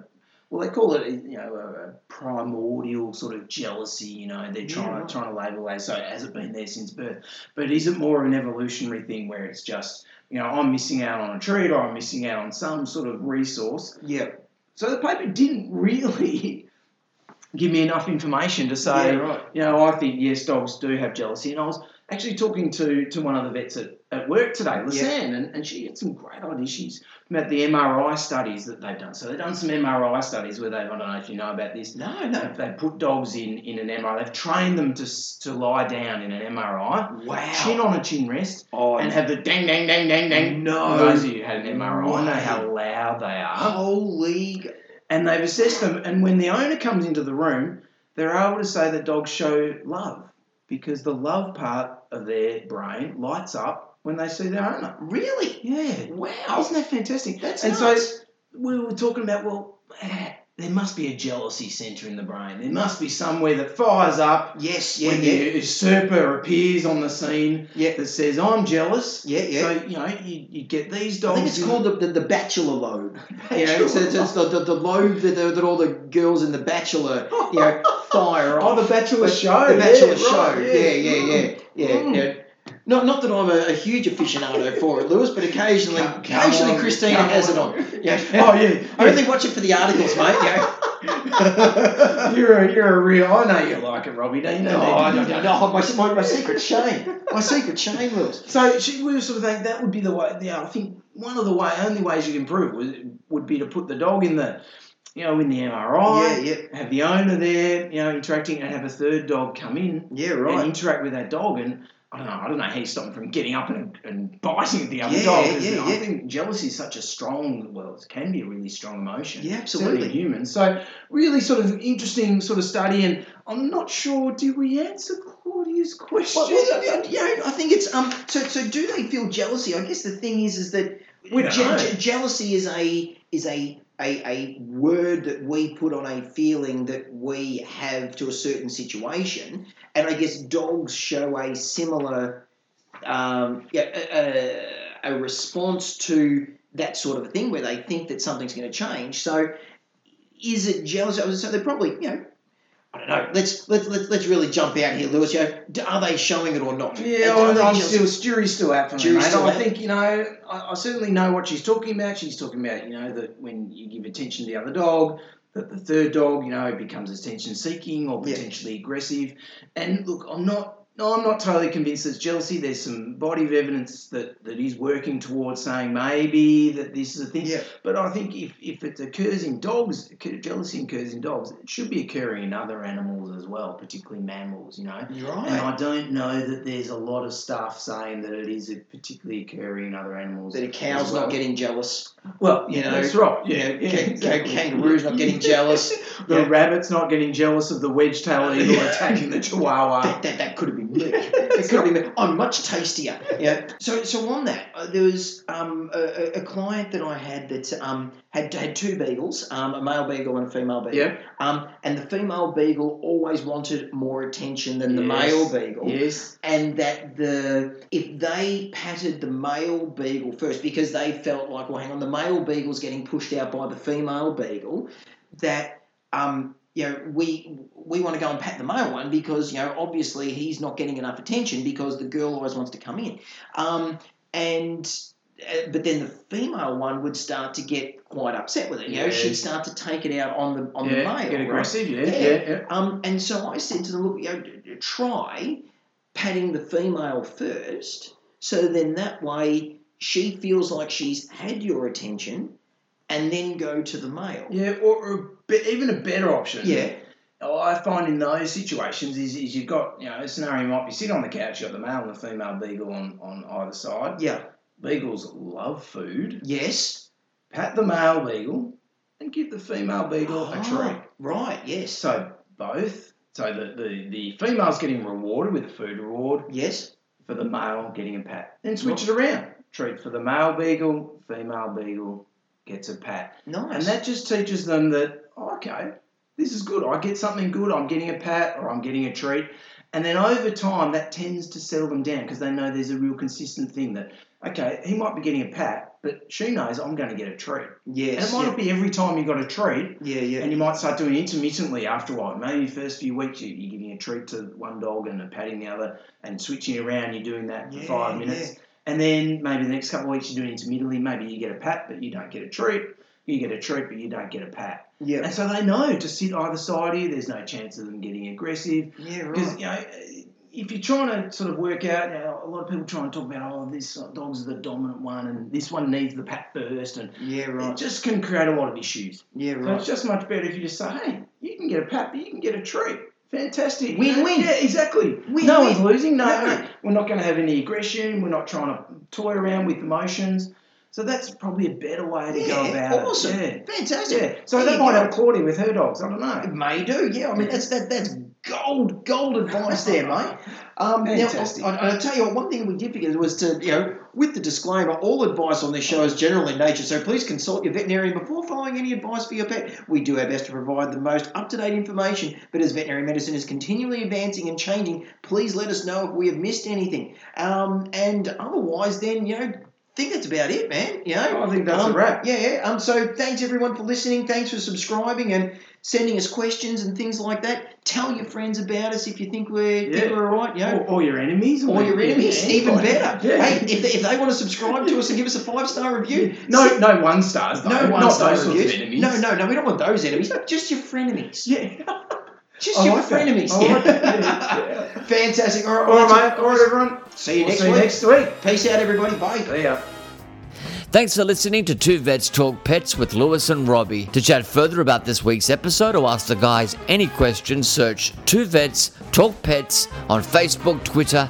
well, they call it you know a, a primordial sort of jealousy. You know, they're Yeah, trying right. trying to label it. So has it been there since birth? But is it more of an evolutionary thing where it's just you know I'm missing out on a treat or I'm missing out on some sort of resource? Yeah. So the paper didn't really *laughs* give me enough information to say yeah. Right. you know, I think yes, dogs do have jealousy. And I was actually talking to, to one of the vets at, at work today, Lisanne, and, and she had some great ideas. She's about the MRI studies that they've done. So they've done some MRI studies where they've, I don't know if you know about this, No. No. they've, they've put dogs in, in an MRI. They've trained them to, to lie down in an MRI, Wow. chin on a chin rest, oh, and have the dang, dang, dang, dang, dang. No. Those of you who had an MRI I know how loud they are holy. and they've assessed them. And when the owner comes into the room, they're able to say that dogs show love because the love part of their brain lights up when they see their owner. Really? Yeah, Wow. isn't that fantastic? That's and nuts. so we were talking about well. eh, There must be a jealousy centre in the brain. There must be somewhere that fires up Yes. Yeah. when Yeah. the usurper appears on the scene Yeah. that says, "I'm jealous." Yeah. Yeah. So you know, you, you get these dogs. I think it's called the, the, the bachelor lobe. *laughs* You know, Bachelor it's, it's, it's the, the, the lobe that, that all the girls in the bachelor, you know, *laughs* fire Oh, off. the Bachelor But show. The Bachelor yeah, Show. right, yeah, yeah, yeah, yeah. Mm. yeah. Not, not that I'm a, a huge aficionado for it, Lewis, but occasionally, Come- come occasionally on, Christina has on. it on. Yeah. *laughs* Oh yeah. *laughs* I only watch it for the articles, mate. Yeah. *laughs* you're a you're a real. I know you like it, Robbie. Don't you? No, I don't know. No, my, my, my secret shame. My secret shame, Lewis. So she, we were sort of thinking that would be the way. Yeah, I think one of the way, only ways you can improve would, would be to put the dog in the, you know, in the MRI. Yeah, yeah. Have the owner there, you know, interacting, and have a third dog come in Yeah, right. and interact with that dog. And I don't know, I don't know how you stop them from getting up and, and biting the other Yeah, dog. 'cause yeah, I yeah. think jealousy is such a strong, well, it can be a really strong emotion. Yeah, absolutely. human. So really sort of interesting sort of study, and I'm not sure. Did we answer Claudia's question? Well, yeah, yeah, I think it's um. So, so do they feel jealousy? I guess the thing is, is that We don't know. jealousy is a is a, a a word that we put on a feeling that we have to a certain situation, and I guess dogs show a similar, um, yeah, a, a, response to that sort of a thing where they think that something's going to change. So, is it jealousy? So they probably, you know. I don't know. Let's let's let's, let's really jump out here, Lewis. You know, are they showing it or not? Yeah, I'm, jealous? still jury's still out for me, mate. I think you know. I, I certainly know what she's talking about. She's talking about you know that when you give attention to the other dog, that the third dog you know becomes attention seeking or Yeah. potentially aggressive. And look, I'm not No, I'm not totally convinced it's jealousy. There's some body of evidence that, that is working towards saying maybe that this is a thing. Yeah. But I think if, if it occurs in dogs, jealousy occurs in dogs, it should be occurring in other animals as well, particularly mammals, you know. You're And. I don't know that there's a lot of stuff saying that it is particularly occurring in other animals. That a cow's well. not getting jealous. Well, you know, that's right. you Yeah, know, yeah, exactly. kangaroo's not getting jealous. *laughs* the Yeah. rabbit's not getting jealous of the wedge-tailed eagle *laughs* attacking the chihuahua. That, that, that could have been. *laughs* It could me. I'm much tastier. Yeah. So so on that, uh, there was um, a, a- client that I had that um, had had two beagles, um, a male beagle and a female beagle. Yeah. Um, and the female beagle always wanted more attention than the male beagle. Yes. and that the if they patted the male beagle first because they felt like well hang on the male beagle's getting pushed out by the female beagle that um you know we we want to go and pat the male one because you know obviously he's not getting enough attention because the girl always wants to come in um and uh, but then the female one would start to get quite upset with it. You know, she'd start to take it out on the on yeah, the male. get right? aggressive. Yeah, Yeah. yeah, yeah. Um, and so I said to them, look, you know, try patting the female first, so then that way she feels like she's had your attention, and then go to the male. Yeah, or, or a bit, even a better option. Yeah. Oh, I find in those situations is, is you've got, you know, a scenario might be sitting on the couch, you've got the male and the female beagle on, on either side. Yeah. Beagles love food. Yes. Pat the male beagle and give the female beagle a Ah, treat. Right. Yes. So both. So the, the, the female's getting rewarded with a food reward Yes. for the male getting a pat. Then switch it around. Treat for the male beagle, female beagle gets a pat. Nice. And that just teaches them that, oh, okay, this is good. I get something good. I'm getting a pat or I'm getting a treat. And then over time, that tends to settle them down because they know there's a real consistent thing that, okay, he might be getting a pat, but she knows I'm going to get a treat. Yes. And it might yeah. not be every time you got a treat, yeah. Yeah. and you might start doing it intermittently after a while. Maybe the first few weeks you- you're giving a treat to one dog and a patting the other and switching around. You're doing that for Yeah, five minutes. And then maybe the next couple of weeks you're doing it intermittently. Maybe you get a pat, but you don't get a treat. You get a treat, but you don't get a pat. yeah. And so they know to sit either side of you, there's no chance of them getting aggressive. Yeah. right. Because, you know, if you're trying to sort of work out, you know, a lot of people try and talk about, oh, this dog's the dominant one and this one needs the pat first. And Yeah. right. it just can create a lot of issues. Yeah. right. So it's just much better if you just say, hey, you can get a pat, but you can get a treat. Fantastic. Win-win. Yeah, exactly. Win-win. no one's losing. No, No. no. We're not going to have any aggression. We're not trying to toy around with emotions. So that's probably a better way to go Yeah, about awesome. it. Fantastic. Yeah. yeah. So There that might go. help Claudia with her dogs. I don't know. It may do, yeah. I mean, that's that that's gold gold advice there, mate. Um, now, I, I, will tell you what. One thing we did forget was to, you know, with the disclaimer, all advice on this show is general in nature. So please consult your veterinarian before following any advice for your pet. We do our best to provide the most up to date information, but as veterinary medicine is continually advancing and changing, please let us know if we have missed anything. Um, and otherwise, then you know. Think that's about it, man. You know, I think that's um, a wrap. Yeah, yeah. Um, so thanks everyone for listening. Thanks for subscribing and sending us questions and things like that. Tell your friends about us if you think we're, think we're all right. You know, Or, or your enemies. or your enemies, Yeah, even better. Yeah. Hey, if they, if they want to subscribe to us and give us a five star review, *laughs* no, no one stars. Though. no one Not star those sorts of reviews. enemies. No, no, no. We don't want those enemies. Just your frenemies. Yeah. *laughs* Just I your like that. frenemies. I like that. Yeah, *laughs* yeah. Fantastic. All right, All well, right, that's mate. All right, everyone. See you We'll next see you week. next week. Peace out, everybody. Bye. See ya. Thanks for listening to Two Vets Talk Pets with Lewis and Robbie. To chat further about this week's episode or ask the guys any questions, search Two Vets Talk Pets on Facebook, Twitter,